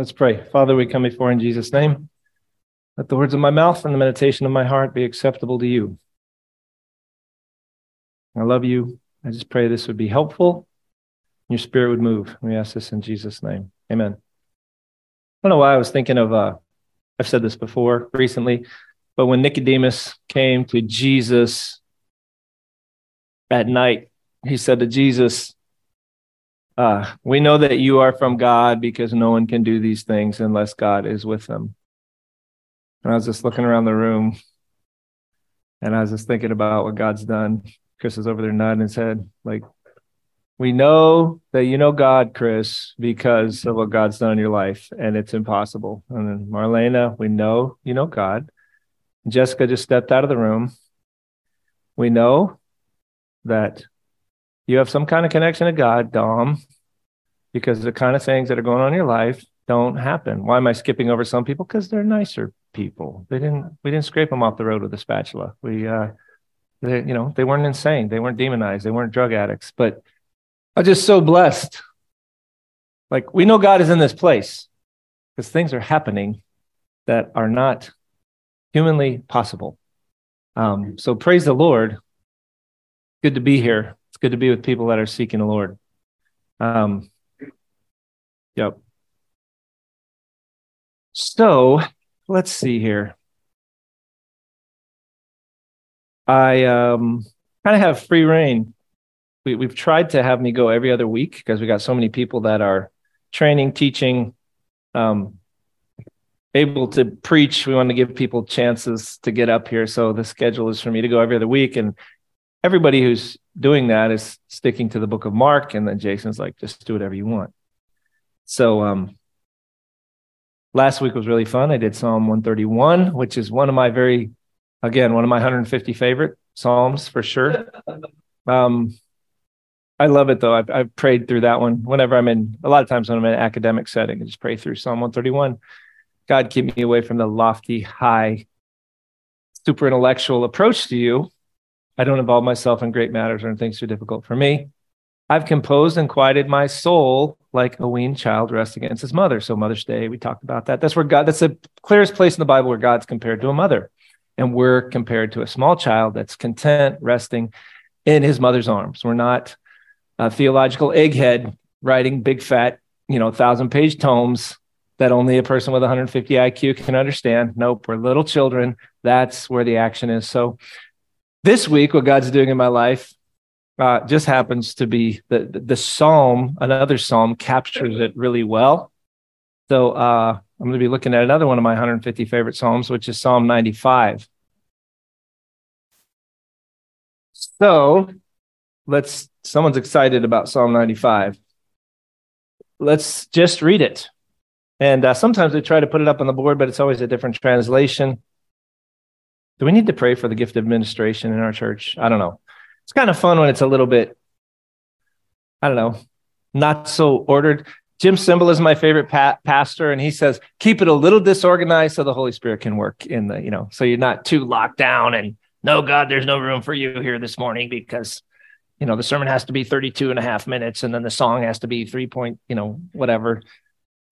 Let's pray. Father, we come before in Jesus' name. Let the words of my mouth and the meditation of my heart be acceptable to you. I love you. I just pray this would be helpful. Your spirit would move. We ask this in Jesus' name. Amen. I don't know why I was thinking of, uh, I've said this before recently, but when Nicodemus came to Jesus at night, he said to Jesus, uh, we know that you are from God because no one can do these things unless God is with them. And I was just looking around the room and I was just thinking about what God's done. Chris is over there nodding his head, like, we know that you know God, Chris, because of what God's done in your life, and it's impossible. And then Marlena, we know you know God. Jessica just stepped out of the room. We know that you have some kind of connection to God, Dom, because the kind of things that are going on in your life don't happen. Why am I skipping over some people? Because they're nicer people. They didn't we didn't scrape them off the road with a spatula. We uh they you know, they weren't insane, they weren't demonized, they weren't drug addicts, but I'm just so blessed. Like we know God is in this place because things are happening that are not humanly possible. Um, so praise the Lord. Good to be here. Good to be with people that are seeking the Lord. Um, yep. So let's see here. I um, kind of have free reign. We, we've tried to have me go every other week because we got so many people that are training, teaching, um, able to preach. We want to give people chances to get up here. So the schedule is for me to go every other week. And everybody who's doing that is sticking to the book of Mark. And then Jason's like, just do whatever you want. So um, last week was really fun. I did Psalm 131, which is one of my very, again, one of my 150 favorite Psalms for sure. Um, I love it though. I've, I've prayed through that one whenever I'm in, a lot of times when I'm in an academic setting, I just pray through Psalm 131. God, keep me away from the lofty, high, super intellectual approach to you. I don't involve myself in great matters or in things too difficult for me. I've composed and quieted my soul like a weaned child rests against his mother. So Mother's Day, we talked about that. That's where God, that's the clearest place in the Bible where God's compared to a mother. And we're compared to a small child that's content resting in his mother's arms. We're not a theological egghead writing big fat, you know, thousand page tomes that only a person with 150 IQ can understand. Nope, we're little children. That's where the action is. So this week, what God's doing in my life uh, just happens to be the, the psalm, another psalm captures it really well. So uh, I'm going to be looking at another one of my 150 favorite psalms, which is Psalm 95. So let's, someone's excited about Psalm 95. Let's just read it. And uh, sometimes we try to put it up on the board, but it's always a different translation. Do we need to pray for the gift of administration in our church? I don't know. It's kind of fun when it's a little bit, I don't know, not so ordered. Jim Cymbala is my favorite pa- pastor, and he says, keep it a little disorganized so the Holy Spirit can work in the, you know, so you're not too locked down and no, God, there's no room for you here this morning because, you know, the sermon has to be 32 and a half minutes and then the song has to be three point, you know, whatever.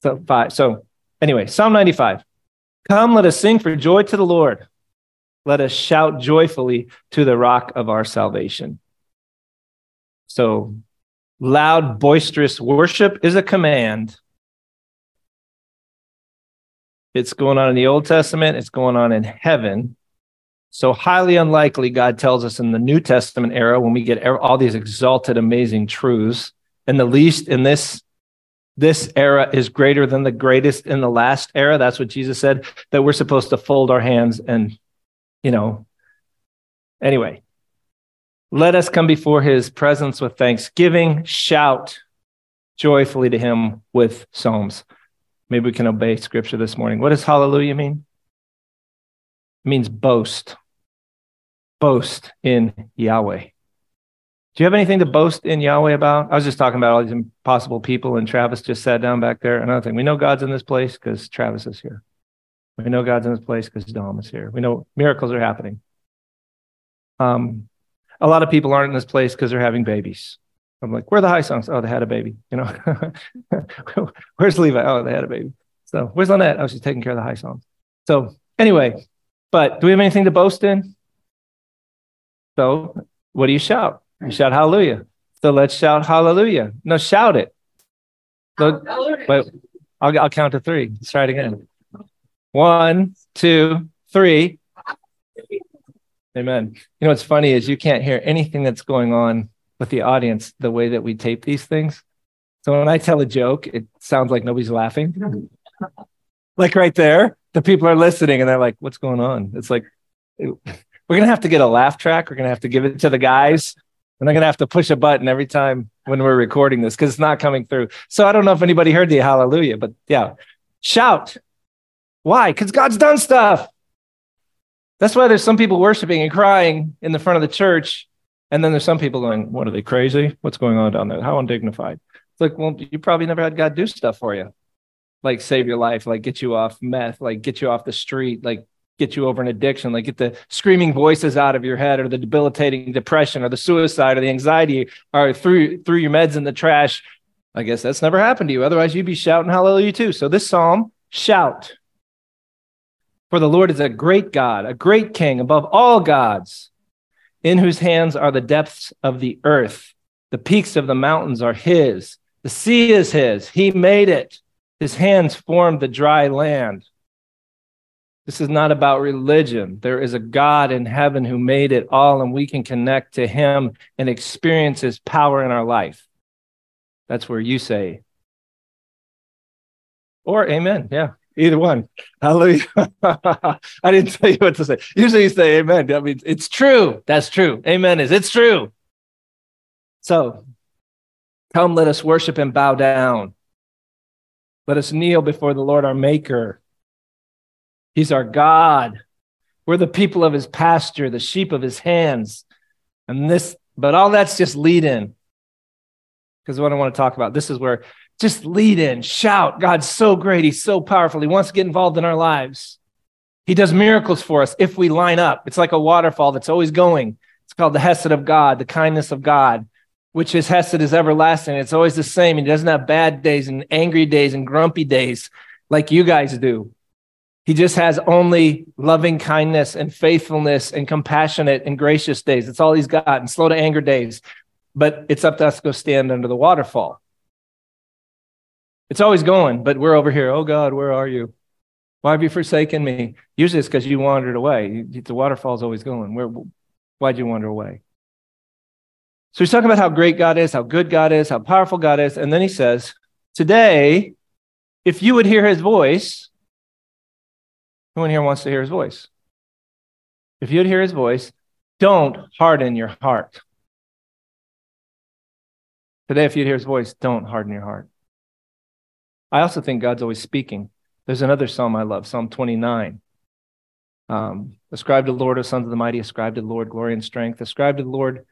So five. So anyway, Psalm 95. Come, let us sing for joy to the Lord. Let us shout joyfully to the rock of our salvation. So loud, boisterous worship is a command. It's going on in the Old Testament, it's going on in heaven. So highly unlikely, God tells us in the New Testament era, when we get all these exalted, amazing truths, and the least in this this era is greater than the greatest in the last era. That's what Jesus said, that we're supposed to fold our hands and, you know, anyway, let us come before his presence with thanksgiving, shout joyfully to him with psalms. Maybe we can obey scripture this morning. What does hallelujah mean? It means boast. Boast in Yahweh. Do you have anything to boast in Yahweh about? I was just talking about all these impossible people, and Travis just sat down back there. Another thing, we know God's in this place because Travis is here. We know God's in this place because Dom is here. We know miracles are happening. Um, a lot of people aren't in this place because they're having babies. I'm like, where are the high songs? Oh, they had a baby. You know, where's Levi? Oh, they had a baby. So where's Lynette? Oh, she's taking care of the high songs. So anyway, but do we have anything to boast in? So what do you shout? You shout hallelujah. So let's shout hallelujah. No, shout it. So, wait, I'll, I'll count to three. Let's try it again. One, two, three. Amen. You know what's funny is you can't hear anything that's going on with the audience the way that we tape these things. So when I tell a joke, it sounds like nobody's laughing. like right there, the people are listening and they're like, what's going on? It's like, we're going to have to get a laugh track. We're going to have to give it to the guys. And I'm going to have to push a button every time when we're recording this because it's not coming through. So I don't know if anybody heard the hallelujah, but yeah, shout. Why? Because God's done stuff. That's why there's some people worshiping and crying in the front of the church. And then there's some people going, What are they crazy? What's going on down there? How undignified. It's like, well, you probably never had God do stuff for you like save your life, like get you off meth, like get you off the street, like get you over an addiction, like get the screaming voices out of your head or the debilitating depression or the suicide or the anxiety or through through your meds in the trash. I guess that's never happened to you. Otherwise, you'd be shouting hallelujah too. So this psalm, shout. For the Lord is a great God, a great king above all gods, in whose hands are the depths of the earth. The peaks of the mountains are his. The sea is his. He made it. His hands formed the dry land. This is not about religion. There is a God in heaven who made it all, and we can connect to him and experience his power in our life. That's where you say, or amen. Yeah, either one. Hallelujah. I didn't tell you what to say. Usually you say amen. I mean, it's true. That's true. Amen is it's true. So come, let us worship and bow down. Let us kneel before the Lord our Maker. He's our God. We're the people of his pasture, the sheep of his hands. And this, but all that's just lead in. Because what I want to talk about, this is where just lead in, shout. God's so great. He's so powerful. He wants to get involved in our lives. He does miracles for us if we line up. It's like a waterfall that's always going. It's called the Hesed of God, the kindness of God which is Hesed is everlasting. It's always the same. He doesn't have bad days and angry days and grumpy days like you guys do. He just has only loving kindness and faithfulness and compassionate and gracious days. It's all he's got, and slow to anger days. But it's up to us to go stand under the waterfall. It's always going, but we're over here. Oh God, where are you? Why have you forsaken me? Usually it's because you wandered away. The waterfall's always going. Where, why'd you wander away? So he's talking about how great God is, how good God is, how powerful God is. And then he says, Today, if you would hear his voice, who in here wants to hear his voice? If you'd hear his voice, don't harden your heart. Today, if you'd hear his voice, don't harden your heart. I also think God's always speaking. There's another psalm I love, Psalm 29. Um, ascribe to the Lord, O sons of the mighty, ascribe to the Lord glory and strength, ascribe to the Lord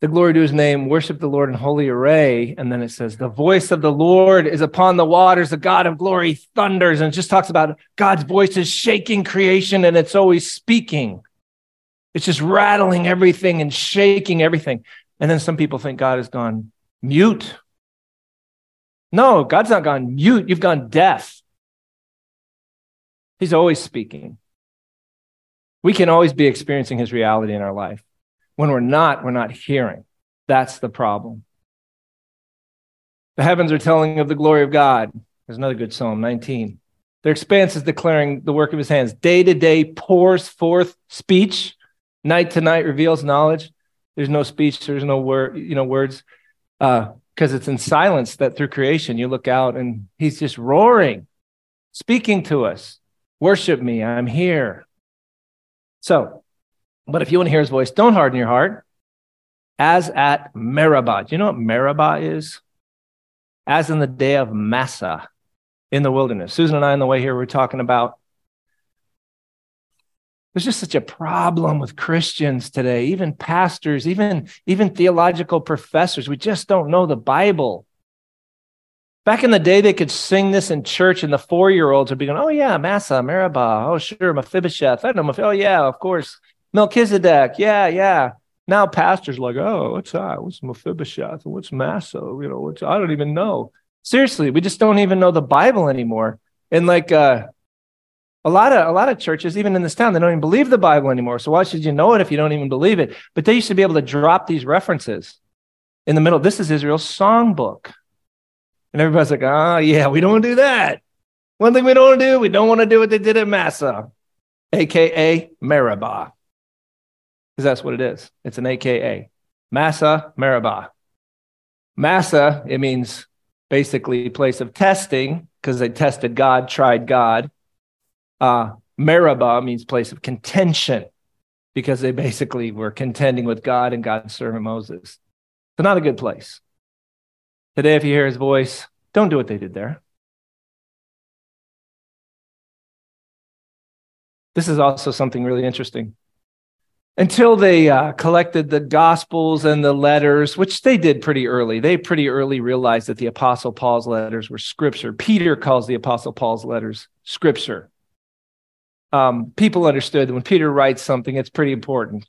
the glory to his name, worship the Lord in holy array. And then it says, the voice of the Lord is upon the waters, the God of glory thunders. And it just talks about God's voice is shaking creation and it's always speaking. It's just rattling everything and shaking everything. And then some people think God has gone mute. No, God's not gone mute. You've gone deaf. He's always speaking. We can always be experiencing his reality in our life. When we're not, we're not hearing. That's the problem. The heavens are telling of the glory of God. There's another good Psalm 19. Their expanse is declaring the work of his hands. Day to day pours forth speech. Night to night reveals knowledge. There's no speech. There's no word, you know, words. Uh, Because it's in silence that through creation you look out and he's just roaring, speaking to us. Worship me. I'm here. So but if you want to hear his voice, don't harden your heart. As at Meribah. Do you know what Meribah is? As in the day of Massa in the wilderness. Susan and I on the way here were talking about there's just such a problem with Christians today, even pastors, even, even theological professors. We just don't know the Bible. Back in the day, they could sing this in church, and the four year olds would be going, Oh, yeah, Massah, Meribah. Oh, sure, Mephibosheth. I know, oh, yeah, of course. Melchizedek, yeah, yeah. Now pastors like, oh, what's that? What's Mephibosheth? What's Massah? You know, what's, I don't even know. Seriously, we just don't even know the Bible anymore. And like uh, a lot of a lot of churches, even in this town, they don't even believe the Bible anymore. So why should you know it if you don't even believe it? But they used to be able to drop these references in the middle. This is Israel's songbook. And everybody's like, oh, yeah, we don't do that. One thing we don't want to do, we don't want to do what they did at Massa, AKA Meribah. Because that's what it is. It's an AKA. Massa, Meribah. Massa, it means basically place of testing because they tested God, tried God. Uh, Meribah means place of contention because they basically were contending with God and God's servant Moses. So, not a good place. Today, if you hear his voice, don't do what they did there. This is also something really interesting. Until they uh, collected the Gospels and the letters, which they did pretty early, they pretty early realized that the Apostle Paul's letters were scripture. Peter calls the Apostle Paul's letters scripture. Um, people understood that when Peter writes something, it's pretty important.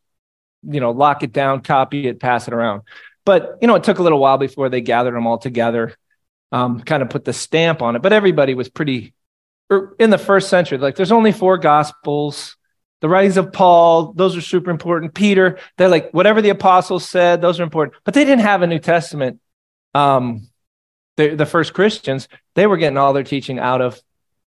You know, lock it down, copy it, pass it around. But, you know, it took a little while before they gathered them all together, um, kind of put the stamp on it. But everybody was pretty, er, in the first century, like there's only four gospels. The writings of Paul, those are super important. Peter, they're like whatever the apostles said, those are important. But they didn't have a New Testament. Um, the, the first Christians, they were getting all their teaching out of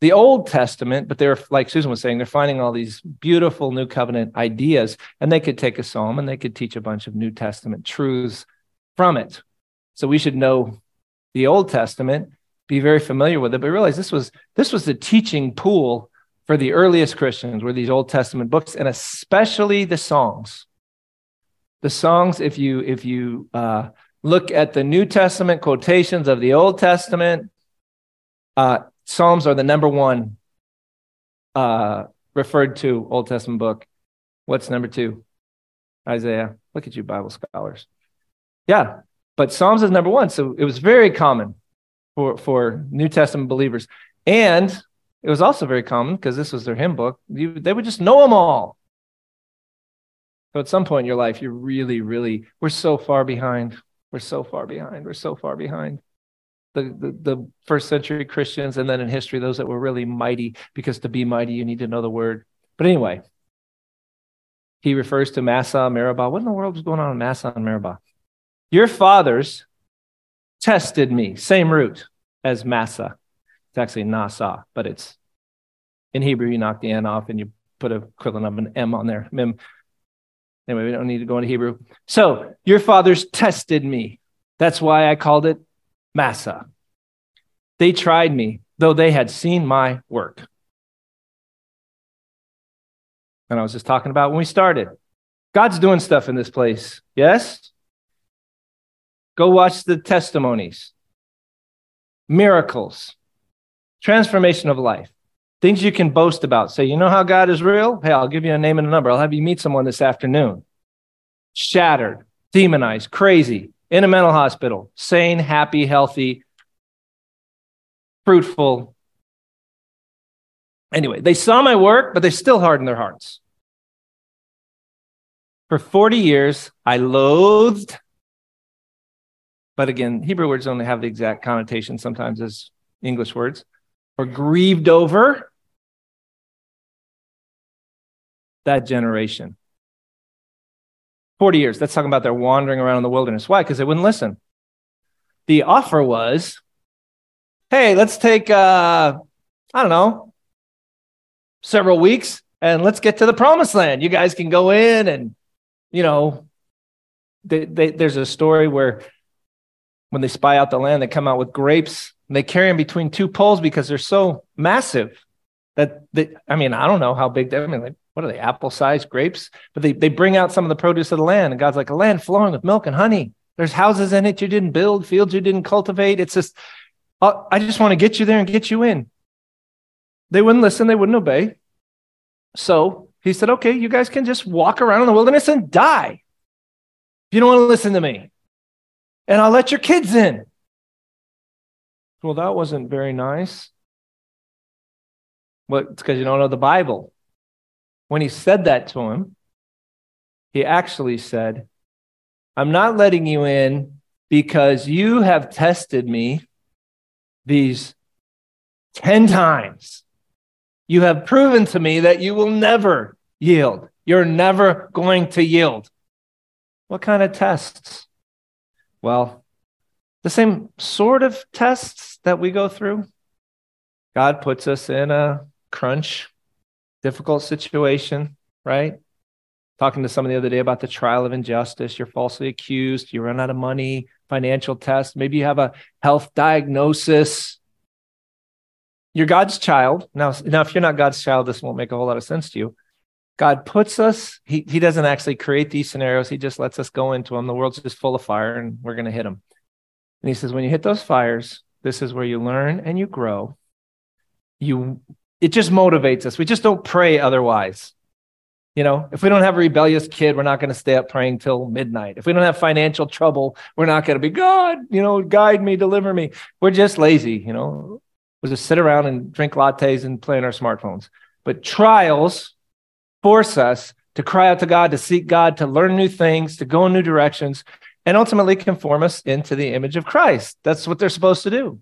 the Old Testament, but they're like Susan was saying, they're finding all these beautiful New Covenant ideas, and they could take a psalm and they could teach a bunch of New Testament truths from it. So we should know the Old Testament, be very familiar with it, but realize this was this was the teaching pool for the earliest Christians were these Old Testament books, and especially the songs. The songs, if you if you uh, look at the New Testament quotations of the Old Testament, uh, Psalms are the number one uh, referred to Old Testament book. What's number two? Isaiah. Look at you, Bible scholars. Yeah, but Psalms is number one. So it was very common for, for New Testament believers. And it was also very common because this was their hymn book. You, they would just know them all. So at some point in your life, you're really, really, we're so far behind. We're so far behind. We're so far behind. The, the, the first century Christians, and then in history, those that were really mighty, because to be mighty, you need to know the word. But anyway, he refers to Massa, Meribah. What in the world is going on in Massa and Meribah? Your fathers tested me, same root as Massa. It's actually Nasa, but it's in Hebrew, you knock the N off and you put a equivalent of an M on there. Mim. Anyway, we don't need to go into Hebrew. So, your fathers tested me. That's why I called it Massa. They tried me, though they had seen my work. And I was just talking about when we started. God's doing stuff in this place. Yes? Go watch the testimonies, miracles, transformation of life, things you can boast about. Say, you know how God is real? Hey, I'll give you a name and a number. I'll have you meet someone this afternoon. Shattered, demonized, crazy, in a mental hospital, sane, happy, healthy, fruitful. Anyway, they saw my work, but they still hardened their hearts. For 40 years, I loathed but again, Hebrew words only have the exact connotation sometimes as English words, or grieved over that generation. 40 years. That's talking about their wandering around in the wilderness. Why? Because they wouldn't listen. The offer was hey, let's take, uh, I don't know, several weeks and let's get to the promised land. You guys can go in and, you know, they, they, there's a story where when they spy out the land, they come out with grapes and they carry them between two poles because they're so massive that they, I mean, I don't know how big they, I mean, like, what are they, apple sized grapes? But they, they bring out some of the produce of the land. And God's like, a land flowing with milk and honey. There's houses in it you didn't build, fields you didn't cultivate. It's just, uh, I just want to get you there and get you in. They wouldn't listen, they wouldn't obey. So he said, okay, you guys can just walk around in the wilderness and die. If you don't want to listen to me and I'll let your kids in. Well, that wasn't very nice. Well, it's because you don't know the Bible. When he said that to him, he actually said, I'm not letting you in because you have tested me these 10 times. You have proven to me that you will never yield. You're never going to yield. What kind of tests? Well, the same sort of tests that we go through. God puts us in a crunch, difficult situation, right? Talking to someone the other day about the trial of injustice. You're falsely accused. You run out of money, financial test. Maybe you have a health diagnosis. You're God's child. Now, now, if you're not God's child, this won't make a whole lot of sense to you. God puts us, he, he doesn't actually create these scenarios. He just lets us go into them. The world's just full of fire and we're going to hit them. And he says, when you hit those fires, this is where you learn and you grow. You, it just motivates us. We just don't pray otherwise. You know, if we don't have a rebellious kid, we're not going to stay up praying till midnight. If we don't have financial trouble, we're not going to be, God, you know, guide me, deliver me. We're just lazy, you know. We'll just sit around and drink lattes and play on our smartphones. But trials force us to cry out to God, to seek God, to learn new things, to go in new directions, and ultimately conform us into the image of Christ. That's what they're supposed to do.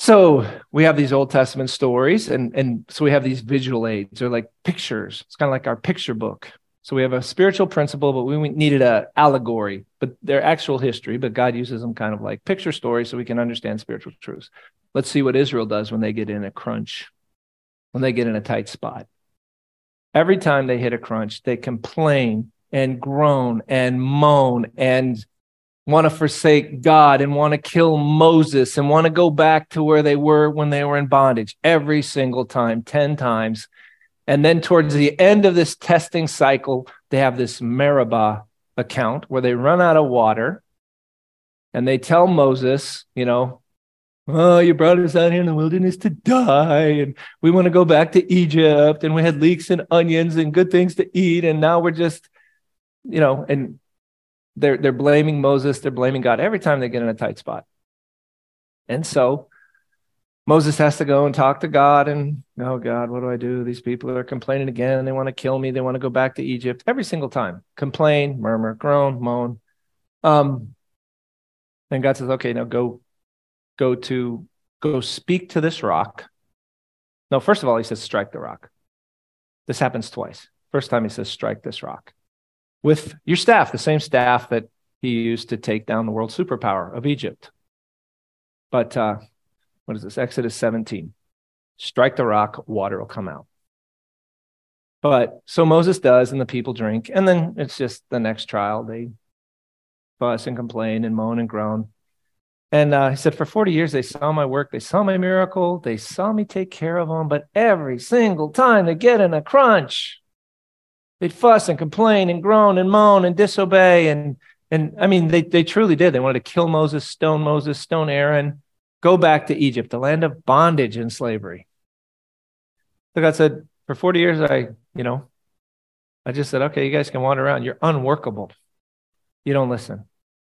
So we have these Old Testament stories, and, and so we have these visual aids. They're like pictures. It's kind of like our picture book. So we have a spiritual principle, but we needed an allegory, but they're actual history, but God uses them kind of like picture stories so we can understand spiritual truths. Let's see what Israel does when they get in a crunch, when they get in a tight spot. Every time they hit a crunch, they complain and groan and moan and want to forsake God and want to kill Moses and want to go back to where they were when they were in bondage every single time, 10 times. And then towards the end of this testing cycle, they have this Meribah account where they run out of water and they tell Moses, you know, oh, you brought us out here in the wilderness to die, and we want to go back to Egypt, and we had leeks and onions and good things to eat, and now we're just, you know, and they're they're blaming Moses, they're blaming God every time they get in a tight spot. And so Moses has to go and talk to God and, oh God, what do I do? These people are complaining again. They want to kill me. They want to go back to Egypt every single time. Complain, murmur, groan, moan. Um, and God says, okay, now go go to go speak to this rock. No, first of all, he says, strike the rock. This happens twice. First time he says, strike this rock with your staff, the same staff that he used to take down the world superpower of Egypt. But uh, what is this? Exodus 17. Strike the rock, water will come out. But so Moses does, and the people drink. And then it's just the next trial. They fuss and complain and moan and groan. And uh, he said, For 40 years, they saw my work, they saw my miracle, they saw me take care of them, but every single time they get in a crunch, they'd fuss and complain and groan and moan and disobey. And, and I mean, they, they truly did. They wanted to kill Moses, stone Moses, stone Aaron, go back to Egypt, the land of bondage and slavery. So God said, For 40 years, I, you know, I just said, Okay, you guys can wander around. You're unworkable. You don't listen.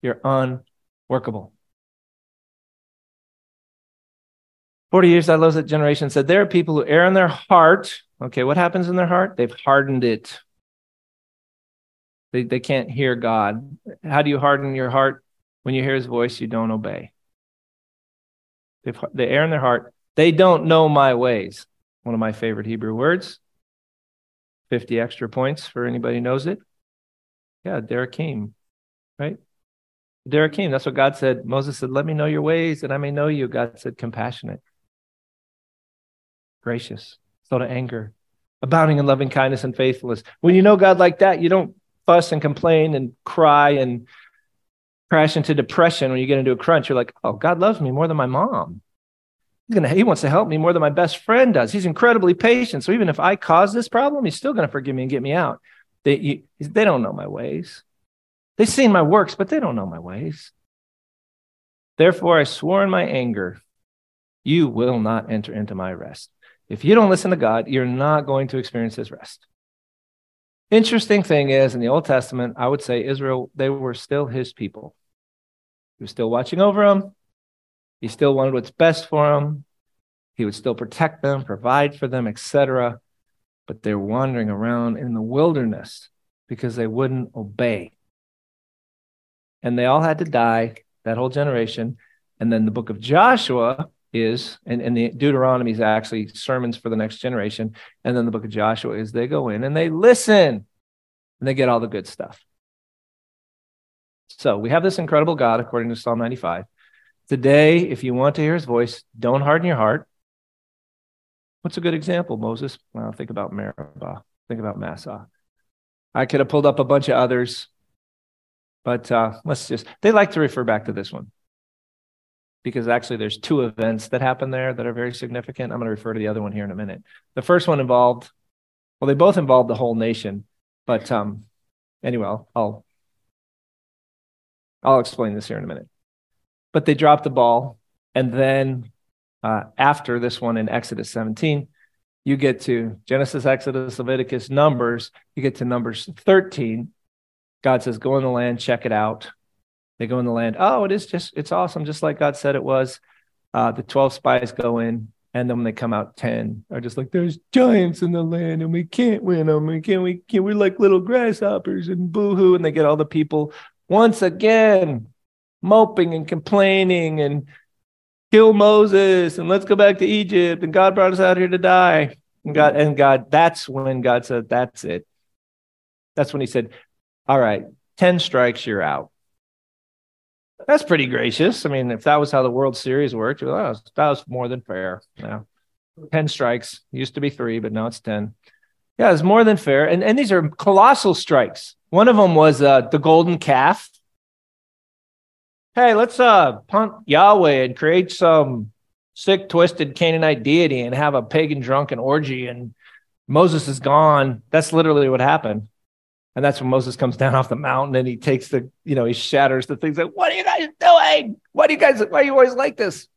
You're unworkable. 40 years I love that generation said there are people who err in their heart. Okay, what happens in their heart? They've hardened it. They, they can't hear God. How do you harden your heart? When you hear his voice, you don't obey. They've, they err in their heart. They don't know my ways. One of my favorite Hebrew words. 50 extra points for anybody knows it. Yeah, Derakim, right? Derakim, that's what God said. Moses said, Let me know your ways and I may know you. God said, compassionate gracious, slow to anger, abounding in loving kindness and faithfulness. When you know God like that, you don't fuss and complain and cry and crash into depression when you get into a crunch. You're like, oh, God loves me more than my mom. He's gonna, he wants to help me more than my best friend does. He's incredibly patient. So even if I cause this problem, he's still going to forgive me and get me out. They, you, they don't know my ways. They've seen my works, but they don't know my ways. Therefore, I swore in my anger, you will not enter into my rest. If you don't listen to God, you're not going to experience his rest. Interesting thing is, in the Old Testament, I would say Israel, they were still his people. He was still watching over them. He still wanted what's best for them. He would still protect them, provide for them, etc. But they're wandering around in the wilderness because they wouldn't obey. And they all had to die, that whole generation. And then the book of Joshua is, and, and the Deuteronomy is actually sermons for the next generation. And then the book of Joshua is they go in and they listen and they get all the good stuff. So we have this incredible God, according to Psalm 95. Today, if you want to hear his voice, don't harden your heart. What's a good example, Moses? Well, think about Meribah. Think about Massah. I could have pulled up a bunch of others, but uh, let's just, they like to refer back to this one because actually there's two events that happen there that are very significant. I'm going to refer to the other one here in a minute. The first one involved, well, they both involved the whole nation, but um, anyway, I'll, I'll explain this here in a minute. But they dropped the ball, and then uh, after this one in Exodus 17, you get to Genesis, Exodus, Leviticus, Numbers. You get to Numbers 13. God says, "Go in the land, check it out." They go in the land. Oh, it is just, it's awesome, just like God said it was. Uh, the 12 spies go in, and then when they come out, 10 are just like, there's giants in the land, and we can't win them. We can't, we can't, we're like little grasshoppers and boohoo. And they get all the people once again moping and complaining and kill Moses and let's go back to Egypt. And God brought us out here to die. And God, and God, that's when God said, that's it. That's when he said, all right, 10 strikes, you're out. That's pretty gracious. I mean, if that was how the World Series worked, that was, that was more than fair. Yeah. 10 strikes used to be three, but now it's 10. Yeah, it's more than fair. And, and these are colossal strikes. One of them was uh, the golden calf. Hey, let's uh, punt Yahweh and create some sick, twisted Canaanite deity and have a pagan drunken orgy. And Moses is gone. That's literally what happened. And that's when Moses comes down off the mountain and he takes the, you know, he shatters the things like, what are you guys doing? Why do you guys, why are you always like this?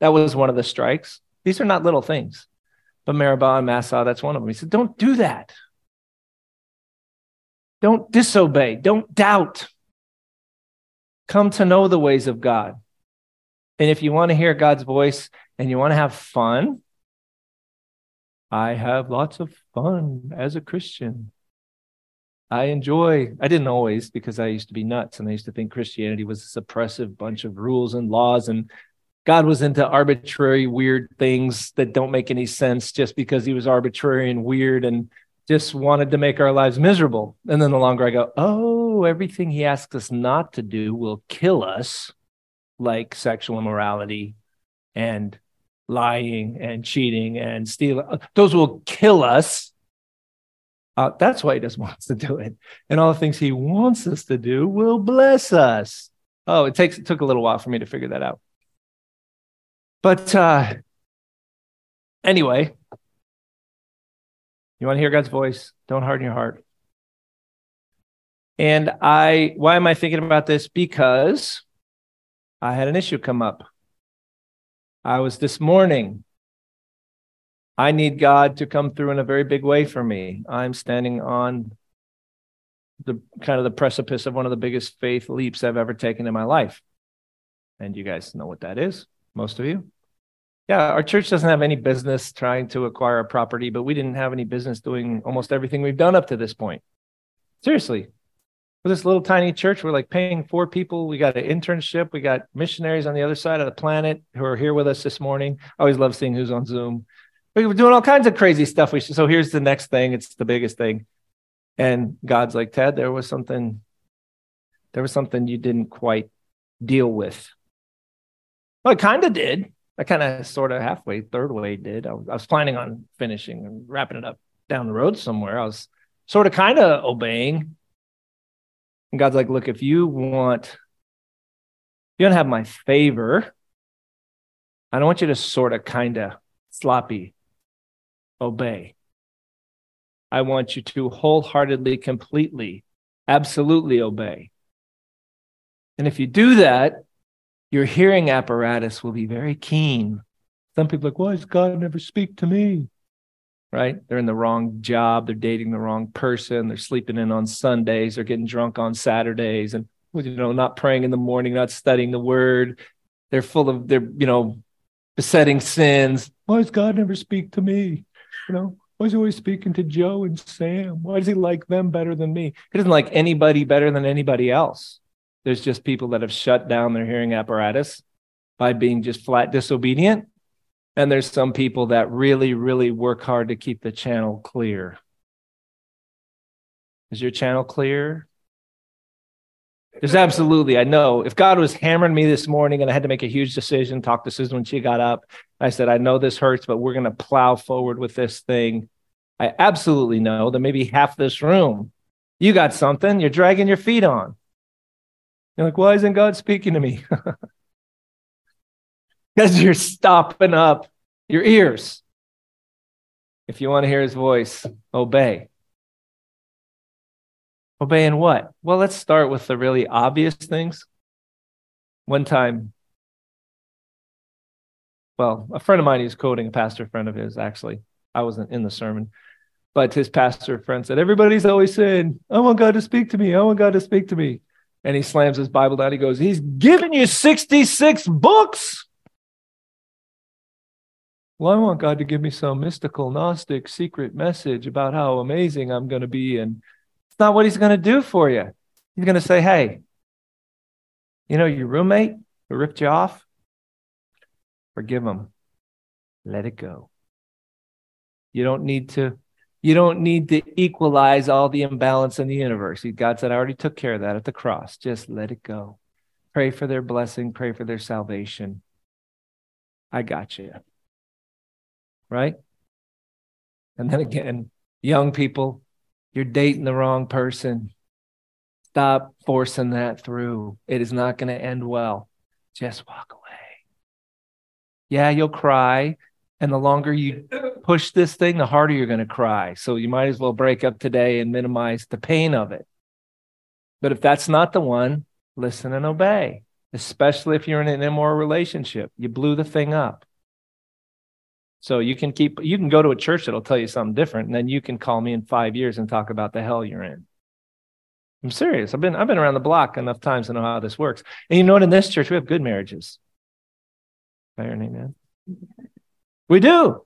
That was one of the strikes. These are not little things. But Meribah and Massah, that's one of them. He said, don't do that. Don't disobey. Don't doubt. Come to know the ways of God. And if you want to hear God's voice and you want to have fun, I have lots of fun as a Christian. I enjoy, I didn't always because I used to be nuts and I used to think Christianity was a suppressive bunch of rules and laws and God was into arbitrary, weird things that don't make any sense just because he was arbitrary and weird and just wanted to make our lives miserable. And then the longer I go, oh, everything he asks us not to do will kill us, like sexual immorality and lying and cheating and stealing. Uh, those will kill us. Uh, that's why he doesn't want us to do it. And all the things he wants us to do will bless us. Oh, it takes it took a little while for me to figure that out. But uh, anyway, you want to hear God's voice? Don't harden your heart. And I, why am I thinking about this? Because I had an issue come up. I was this morning I need God to come through in a very big way for me. I'm standing on the kind of the precipice of one of the biggest faith leaps I've ever taken in my life. And you guys know what that is, most of you. Yeah, our church doesn't have any business trying to acquire a property, but we didn't have any business doing almost everything we've done up to this point. Seriously. For this little tiny church, we're like paying four people. We got an internship. We got missionaries on the other side of the planet who are here with us this morning. I always love seeing who's on Zoom we were doing all kinds of crazy stuff. We so here's the next thing. It's the biggest thing. And God's like, Tad, there was something, there was something you didn't quite deal with. Well, I kind of did. I kind of sort of halfway, third way did. I was, I was planning on finishing and wrapping it up down the road somewhere. I was sort of kind of obeying. And God's like, look, if you want, you don't have my favor, I don't want you to sort of kind of sloppy obey. I want you to wholeheartedly, completely, absolutely obey. And if you do that, your hearing apparatus will be very keen. Some people are like, why does God never speak to me? Right? They're in the wrong job. They're dating the wrong person. They're sleeping in on Sundays. They're getting drunk on Saturdays and, you know, not praying in the morning, not studying the word. They're full of, they're, you know, besetting sins. Why does God never speak to me? You know, why is he always speaking to Joe and Sam? Why does he like them better than me? He doesn't like anybody better than anybody else. There's just people that have shut down their hearing apparatus by being just flat disobedient. And there's some people that really, really work hard to keep the channel clear. Is your channel clear? There's absolutely, I know. If God was hammering me this morning and I had to make a huge decision, talk to Susan when she got up, I said, I know this hurts, but we're going to plow forward with this thing. I absolutely know that maybe half this room, you got something you're dragging your feet on. You're like, why isn't God speaking to me? Because you're stopping up your ears. If you want to hear his voice, obey. Obeying what? Well, let's start with the really obvious things. One time, well, a friend of mine, he's quoting a pastor friend of his, actually. I wasn't in the sermon, but his pastor friend said, Everybody's always saying, I want God to speak to me. I want God to speak to me. And he slams his Bible down. He goes, He's given you 66 books. Well, I want God to give me some mystical, Gnostic, secret message about how amazing I'm going to be. And not what he's going to do for you. He's going to say, hey, you know, your roommate who ripped you off, forgive him. Let it go. You don't need to. You don't need to equalize all the imbalance in the universe. God said, I already took care of that at the cross. Just let it go. Pray for their blessing, pray for their salvation. I got you. Right? And then again, young people, you're dating the wrong person. Stop forcing that through. It is not going to end well. Just walk away. Yeah, you'll cry. And the longer you push this thing, the harder you're going to cry. So you might as well break up today and minimize the pain of it. But if that's not the one, listen and obey, especially if you're in an immoral relationship. You blew the thing up. So you can keep you can go to a church that'll tell you something different, and then you can call me in five years and talk about the hell you're in. I'm serious. I've been I've been around the block enough times to know how this works. And you know what? In this church, we have good marriages. Iron amen. We do.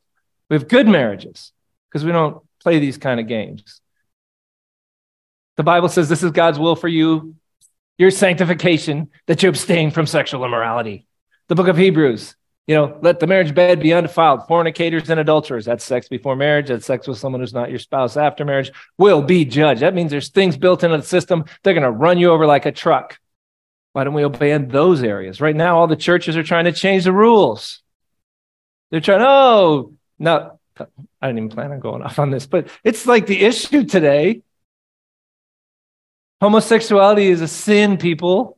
We have good marriages because we don't play these kind of games. The Bible says this is God's will for you, your sanctification, that you abstain from sexual immorality. The book of Hebrews you know, let the marriage bed be undefiled. Fornicators and adulterers, that's sex before marriage, that's sex with someone who's not your spouse after marriage, will be judged. That means there's things built into the system, they're going to run you over like a truck. Why don't we obey in those areas? Right now, all the churches are trying to change the rules. They're trying, oh, no, I didn't even plan on going off on this, but it's like the issue today. Homosexuality is a sin, people,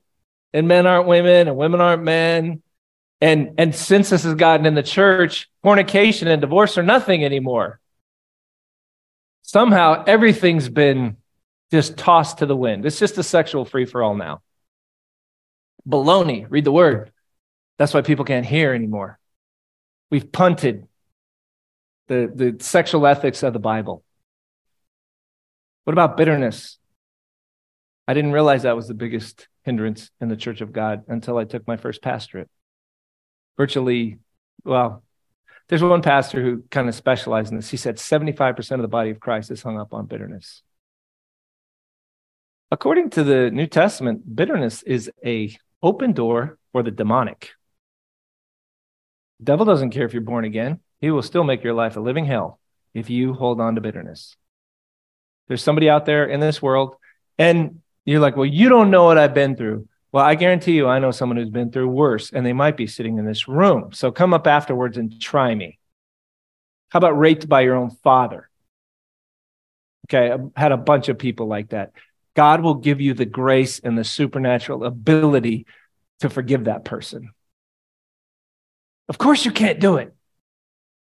and men aren't women, and women aren't men and, and since this has gotten in the church, fornication and divorce are nothing anymore. Somehow everything's been just tossed to the wind. It's just a sexual free for all now. Baloney, read the word. That's why people can't hear anymore. We've punted the, the sexual ethics of the Bible. What about bitterness? I didn't realize that was the biggest hindrance in the church of God until I took my first pastorate virtually, well, there's one pastor who kind of specialized in this. He said 75% of the body of Christ is hung up on bitterness. According to the New Testament, bitterness is a open door for the demonic. The devil doesn't care if you're born again. He will still make your life a living hell if you hold on to bitterness. There's somebody out there in this world, and you're like, well, you don't know what I've been through. Well, I guarantee you, I know someone who's been through worse, and they might be sitting in this room. So come up afterwards and try me. How about raped by your own father? Okay, I had a bunch of people like that. God will give you the grace and the supernatural ability to forgive that person. Of course, you can't do it.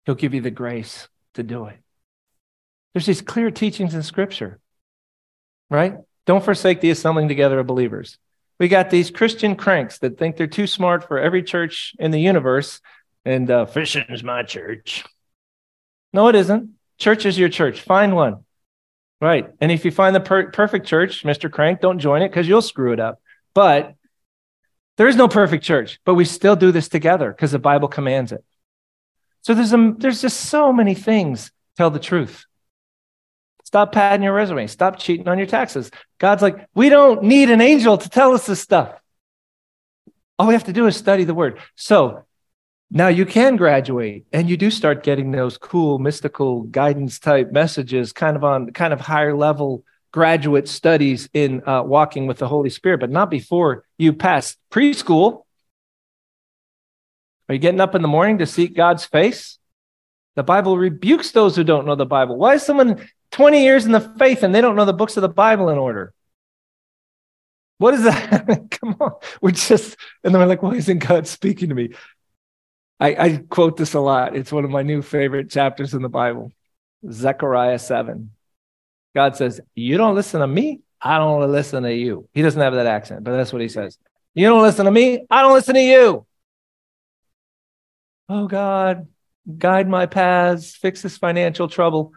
He'll give you the grace to do it. There's these clear teachings in Scripture, right? Don't forsake the assembling together of believers. We got these Christian cranks that think they're too smart for every church in the universe, and uh, is my church. No, it isn't. Church is your church. Find one. Right. And if you find the per- perfect church, Mr. Crank, don't join it because you'll screw it up. But there is no perfect church, but we still do this together because the Bible commands it. So there's a, there's just so many things. Tell the truth. Stop padding your resume. Stop cheating on your taxes. God's like, we don't need an angel to tell us this stuff. All we have to do is study the word. So now you can graduate and you do start getting those cool mystical guidance type messages kind of on kind of higher level graduate studies in uh, walking with the holy spirit but not before you pass preschool are you getting up in the morning to seek god's face the bible rebukes those who don't know the bible why is someone 20 years in the faith and they don't know the books of the bible in order what is that? Come on. We're just, and then we're like, why isn't God speaking to me? I, I quote this a lot. It's one of my new favorite chapters in the Bible Zechariah 7. God says, You don't listen to me, I don't listen to you. He doesn't have that accent, but that's what he says. You don't listen to me, I don't listen to you. Oh God, guide my paths, fix this financial trouble.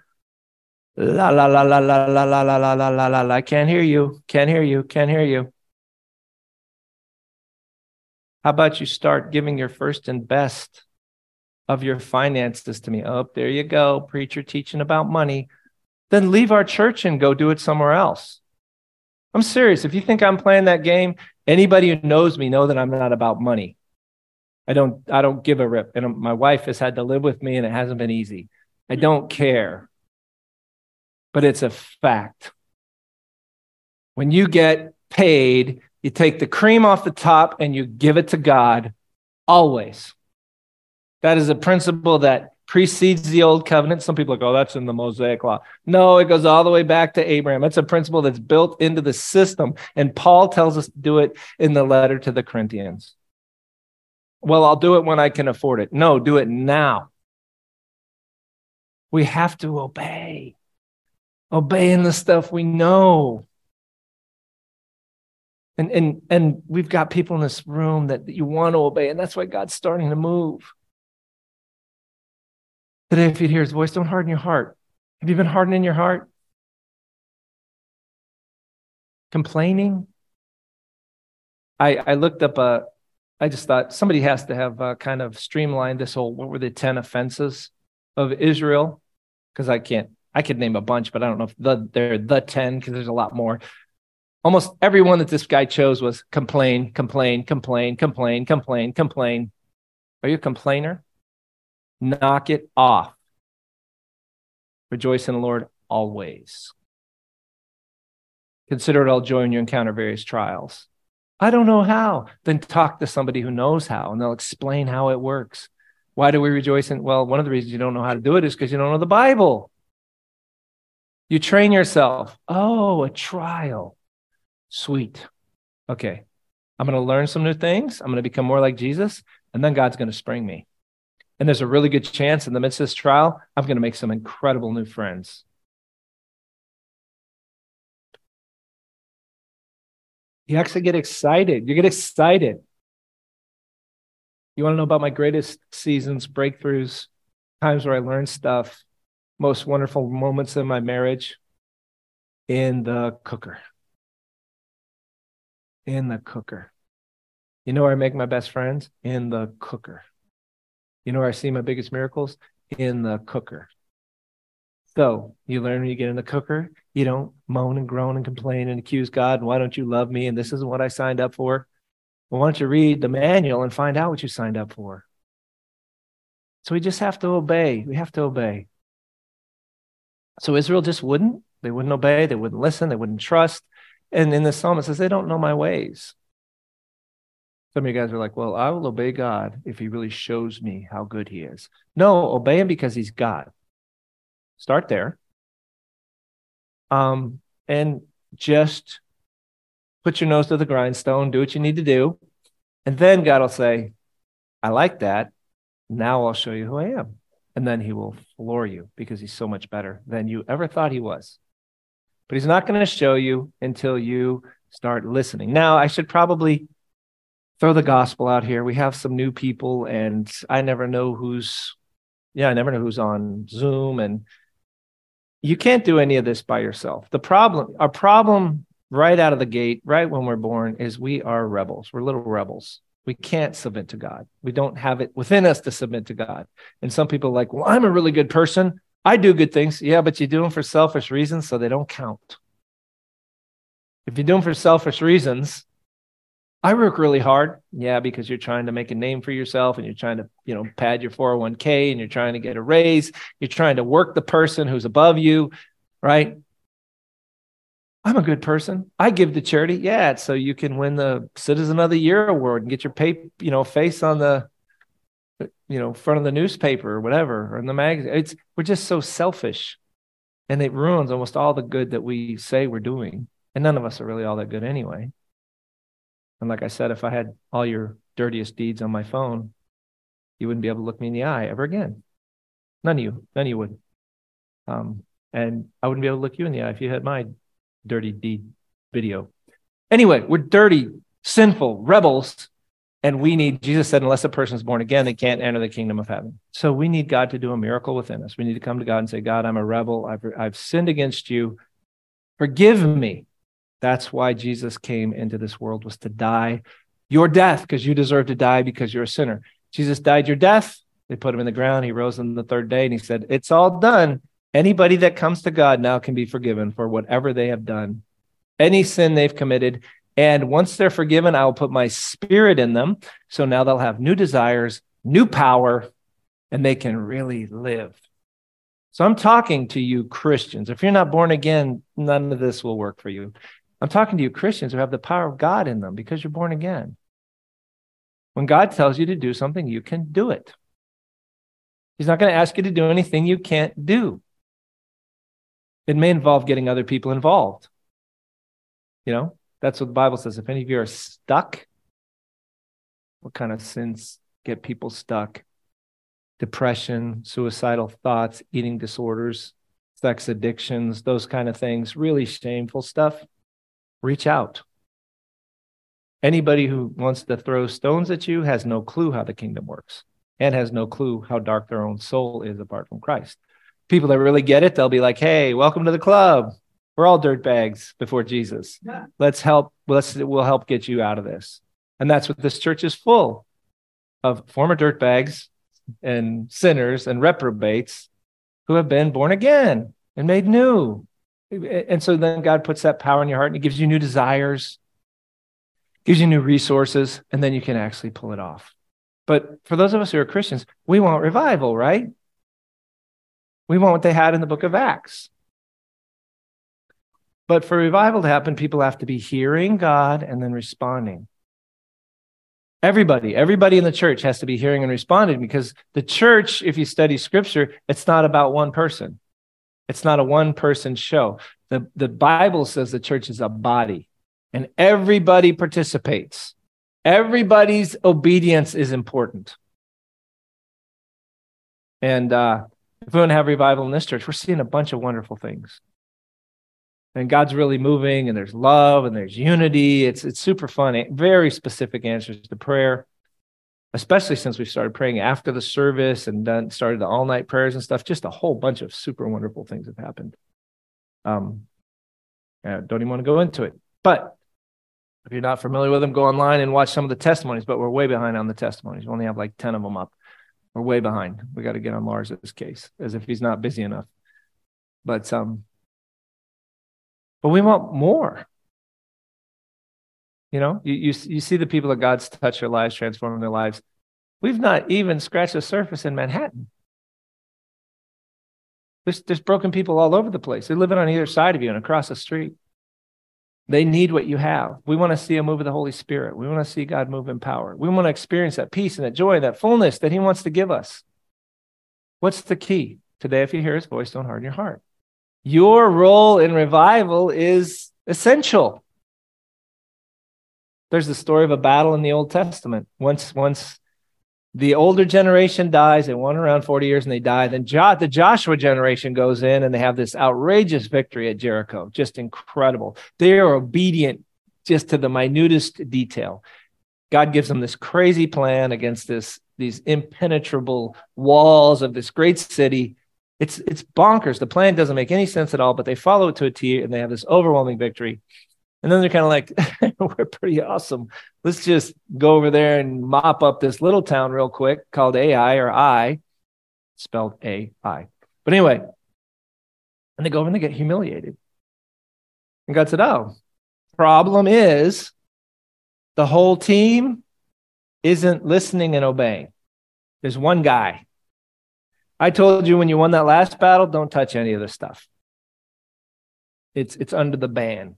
La la la la la la la la la la la la la. Can't hear you. Can't hear you. Can't hear you. How about you start giving your first and best of your finances to me? Oh, there you go, preacher teaching about money. Then leave our church and go do it somewhere else. I'm serious. If you think I'm playing that game, anybody who knows me know that I'm not about money. I don't I don't give a rip. And my wife has had to live with me and it hasn't been easy. I don't care. But it's a fact. When you get paid, you take the cream off the top and you give it to God always. That is a principle that precedes the old covenant. Some people go, oh, that's in the Mosaic law. No, it goes all the way back to Abraham. It's a principle that's built into the system. And Paul tells us to do it in the letter to the Corinthians. Well, I'll do it when I can afford it. No, do it now. We have to obey. Obey in the stuff we know. And, and, and we've got people in this room that, that you want to obey, and that's why God's starting to move. Today, if you'd hear his voice, don't harden your heart. Have you been hardening your heart? Complaining? I, I looked up a, I just thought somebody has to have uh, kind of streamlined this whole, what were the 10 offenses of Israel? Because I can't, I could name a bunch, but I don't know if the, they're the 10 because there's a lot more almost everyone that this guy chose was complain, complain, complain, complain, complain, complain. Are you a complainer? Knock it off. Rejoice in the Lord always. Consider it all joy when you encounter various trials. I don't know how. Then talk to somebody who knows how and they'll explain how it works. Why do we rejoice in? Well, one of the reasons you don't know how to do it is because you don't know the Bible. You train yourself. Oh, a trial. Sweet. Okay. I'm going to learn some new things. I'm going to become more like Jesus, and then God's going to spring me. And there's a really good chance in the midst of this trial, I'm going to make some incredible new friends. You actually get excited. You get excited. You want to know about my greatest seasons, breakthroughs, times where I learned stuff, most wonderful moments in my marriage? In the cooker in the cooker. You know where I make my best friends? In the cooker. You know where I see my biggest miracles? In the cooker. So you learn when you get in the cooker, you don't moan and groan and complain and accuse God. And why don't you love me? And this isn't what I signed up for. Well, why don't you read the manual and find out what you signed up for? So we just have to obey. We have to obey. So Israel just wouldn't. They wouldn't obey. They wouldn't listen. They wouldn't trust. And in the psalm, it says, they don't know my ways. Some of you guys are like, well, I will obey God if he really shows me how good he is. No, obey him because he's God. Start there. Um, and just put your nose to the grindstone, do what you need to do. And then God will say, I like that. Now I'll show you who I am. And then he will floor you because he's so much better than you ever thought he was but he's not going to show you until you start listening. Now, I should probably throw the gospel out here. We have some new people, and I never know who's, yeah, I never know who's on Zoom, and you can't do any of this by yourself. The problem, our problem right out of the gate, right when we're born, is we are rebels. We're little rebels. We can't submit to God. We don't have it within us to submit to God. And some people are like, well, I'm a really good person. I do good things. Yeah, but you do them for selfish reasons, so they don't count. If you do them for selfish reasons, I work really hard. Yeah, because you're trying to make a name for yourself and you're trying to, you know, pad your 401k and you're trying to get a raise. You're trying to work the person who's above you, right? I'm a good person. I give to charity. Yeah, so you can win the Citizen of the Year award and get your pay, you know, face on the you know, front of the newspaper or whatever or in the magazine. It's we're just so selfish. And it ruins almost all the good that we say we're doing. And none of us are really all that good anyway. And like I said, if I had all your dirtiest deeds on my phone, you wouldn't be able to look me in the eye ever again. None of you, none of you would. Um, and I wouldn't be able to look you in the eye if you had my dirty deed video. Anyway, we're dirty, sinful rebels, and we need, Jesus said, unless a person is born again, they can't enter the kingdom of heaven. So we need God to do a miracle within us. We need to come to God and say, God, I'm a rebel. I've, I've sinned against you. Forgive me. That's why Jesus came into this world was to die your death because you deserve to die because you're a sinner. Jesus died your death. They put him in the ground. He rose on the third day and he said, It's all done. Anybody that comes to God now can be forgiven for whatever they have done, any sin they've committed. And once they're forgiven, I will put my spirit in them. So now they'll have new desires, new power, and they can really live. So I'm talking to you, Christians. If you're not born again, none of this will work for you. I'm talking to you, Christians who have the power of God in them because you're born again. When God tells you to do something, you can do it. He's not going to ask you to do anything you can't do. It may involve getting other people involved. You know, that's what the Bible says. If any of you are stuck, what kind of sins get people stuck? Depression, suicidal thoughts, eating disorders, sex addictions, those kind of things, really shameful stuff reach out. Anybody who wants to throw stones at you has no clue how the kingdom works and has no clue how dark their own soul is apart from Christ. People that really get it, they'll be like, "Hey, welcome to the club. We're all dirt bags before Jesus. Let's help. Let's we'll help get you out of this." And that's what this church is full of former dirt bags and sinners and reprobates who have been born again and made new and so then God puts that power in your heart and He gives you new desires, gives you new resources, and then you can actually pull it off. But for those of us who are Christians, we want revival, right? We want what they had in the book of Acts. But for revival to happen, people have to be hearing God and then responding. Everybody, everybody in the church has to be hearing and responding because the church, if you study scripture, it's not about one person. It's not a one person show. The, the Bible says the church is a body and everybody participates. Everybody's obedience is important. And uh, if we to have revival in this church, we're seeing a bunch of wonderful things. And God's really moving, and there's love and there's unity. It's it's super fun. Very specific answers to prayer especially since we started praying after the service and done started the all night prayers and stuff. Just a whole bunch of super wonderful things have happened. Um, I don't even want to go into it, but if you're not familiar with them, go online and watch some of the testimonies. But we're way behind on the testimonies. We only have like ten of them up. We're way behind. We got to get on Lars's case, as if he's not busy enough. But um, but we want more. You know, you, you, you see the people that God's touched their lives, transforming their lives. We've not even scratched the surface in Manhattan. There's, there's broken people all over the place. They're living on either side of you and across the street. They need what you have. We want to see a move of the Holy Spirit. We want to see God move in power. We want to experience that peace and that joy, that fullness that He wants to give us. What's the key? Today, if you hear His voice, don't harden your heart. Your role in revival is essential there's the story of a battle in the Old Testament. Once, once the older generation dies, they won around 40 years and they die. Then jo- the Joshua generation goes in and they have this outrageous victory at Jericho. Just incredible. They are obedient just to the minutest detail. God gives them this crazy plan against this these impenetrable walls of this great city. It's it's bonkers. The plan doesn't make any sense at all, but they follow it to a T and they have this overwhelming victory. And then they're kind of like, we're pretty awesome. Let's just go over there and mop up this little town real quick called AI or I, spelled A I. But anyway, and they go over and they get humiliated. And God said, Oh, problem is The whole team isn't listening and obeying. There's one guy. I told you when you won that last battle, don't touch any of this stuff. It's it's under the ban.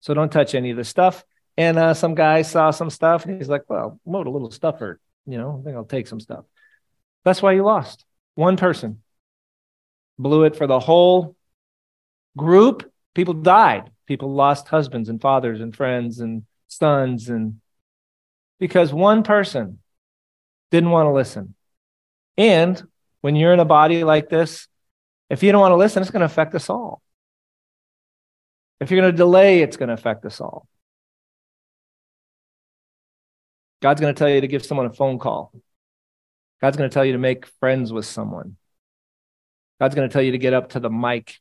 So don't touch any of the stuff. And uh, some guy saw some stuff and he's like, well, load a little stuffer. You know, I think I'll take some stuff. That's why you lost. One person blew it for the whole group. People died. People lost husbands and fathers and friends and sons and because one person didn't want to listen. And when you're in a body like this, if you don't want to listen, it's going to affect us all. If you're going to delay, it's going to affect us all. God's going to tell you to give someone a phone call. God's going to tell you to make friends with someone. God's going to tell you to get up to the mic,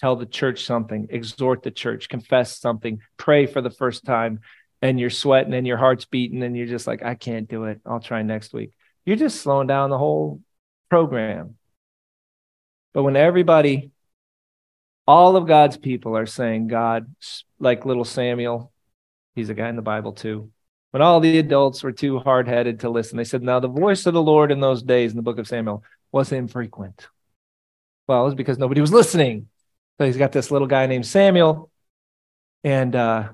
tell the church something, exhort the church, confess something, pray for the first time, and you're sweating and your heart's beating, and you're just like, I can't do it. I'll try next week. You're just slowing down the whole program. But when everybody, all of God's people are saying, God, like little Samuel, he's a guy in the Bible too. When all the adults were too hard headed to listen, they said, Now the voice of the Lord in those days in the book of Samuel was infrequent. Well, it was because nobody was listening. So he's got this little guy named Samuel, and uh,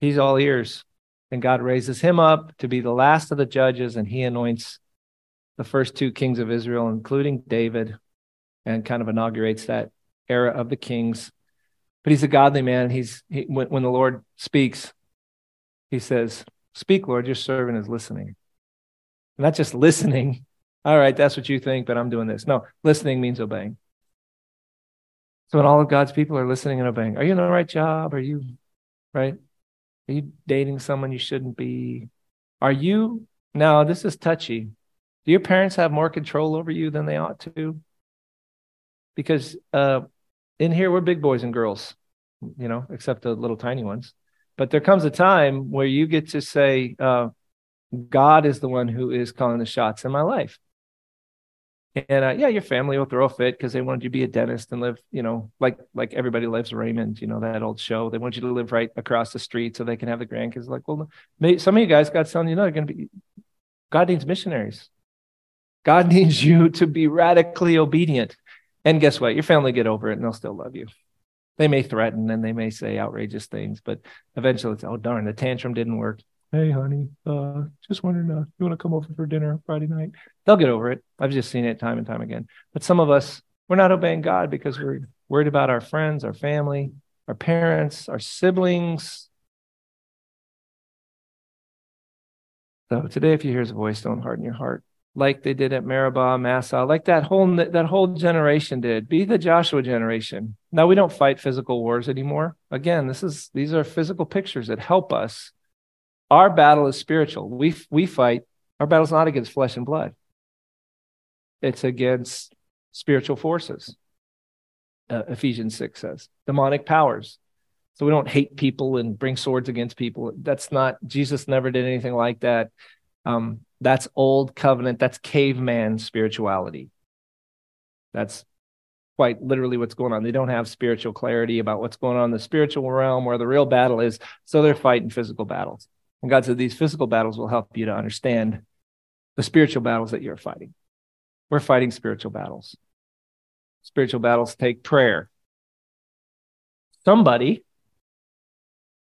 he's all ears. And God raises him up to be the last of the judges, and he anoints the first two kings of Israel, including David, and kind of inaugurates that era of the kings. But he's a godly man. He's he, when, when the Lord speaks, he says, "Speak, Lord. Your servant is listening." Not just listening. All right, that's what you think, but I'm doing this. No, listening means obeying. So when all of God's people are listening and obeying, are you in the right job? Are you right? Are you dating someone you shouldn't be? Are you now? This is touchy. Do your parents have more control over you than they ought to? Because uh, in here, we're big boys and girls, you know, except the little tiny ones. But there comes a time where you get to say, uh, God is the one who is calling the shots in my life. And uh, yeah, your family will throw a fit because they wanted you to be a dentist and live, you know, like like Everybody Loves Raymond, you know, that old show. They want you to live right across the street so they can have the grandkids. Like, well, maybe, some of you guys got telling you, no, you're going to be. God needs missionaries. God needs you to be radically obedient. And guess what? Your family get over it and they'll still love you. They may threaten and they may say outrageous things, but eventually it's, oh, darn, the tantrum didn't work. Hey, honey, uh, just wondering, uh, you want to come over for dinner Friday night? They'll get over it. I've just seen it time and time again. But some of us, we're not obeying God because we're worried about our friends, our family, our parents, our siblings. So today, if you hear his voice, don't harden your heart like they did at Meribah, Massah, like that whole that whole generation did. Be the Joshua generation. Now we don't fight physical wars anymore. Again, this is these are physical pictures that help us. Our battle is spiritual. We we fight. Our battle is not against flesh and blood. It's against spiritual forces. Uh, Ephesians 6 says demonic powers. So we don't hate people and bring swords against people. That's not Jesus never did anything like that. Um, that's old covenant. That's caveman spirituality. That's quite literally what's going on. They don't have spiritual clarity about what's going on in the spiritual realm where the real battle is. So they're fighting physical battles. And God said these physical battles will help you to understand the spiritual battles that you're fighting. We're fighting spiritual battles. Spiritual battles take prayer. Somebody,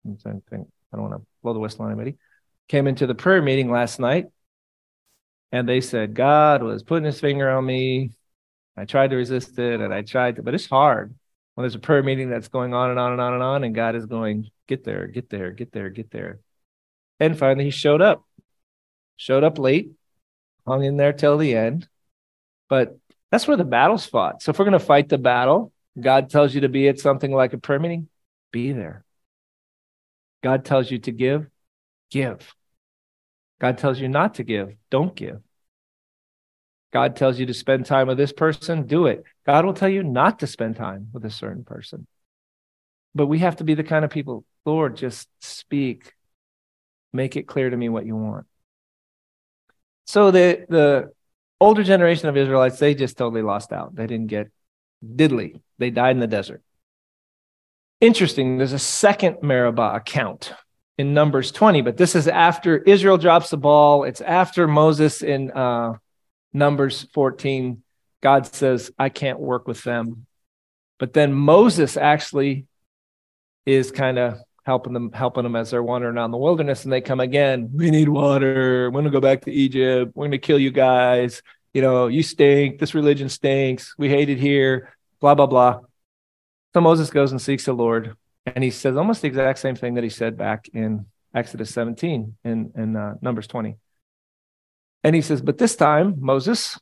I don't want to blow the whistle on anybody, came into the prayer meeting last night and they said God was putting his finger on me. I tried to resist it and I tried to, but it's hard when there's a prayer meeting that's going on and on and on and on, and God is going, get there, get there, get there, get there. And finally, he showed up, showed up late, hung in there till the end. But that's where the battle's fought. So if we're going to fight the battle, God tells you to be at something like a prayer meeting, be there. God tells you to give, give. God tells you not to give, don't give. God tells you to spend time with this person, do it. God will tell you not to spend time with a certain person. But we have to be the kind of people, Lord, just speak. Make it clear to me what you want. So the the older generation of Israelites, they just totally lost out. They didn't get diddly. They died in the desert. Interesting, there's a second Meribah account in Numbers 20, but this is after Israel drops the ball. It's after Moses in uh, Numbers 14. God says, I can't work with them. But then Moses actually is kind of helping them, helping them as they're wandering around the wilderness, and they come again. We need water. We're gonna go back to Egypt. We're gonna kill you guys. You know, you stink. This religion stinks. We hate it here. Blah blah blah. So Moses goes and seeks the Lord, and he says almost the exact same thing that he said back in Exodus 17 and uh, Numbers 20. And he says, but this time, Moses,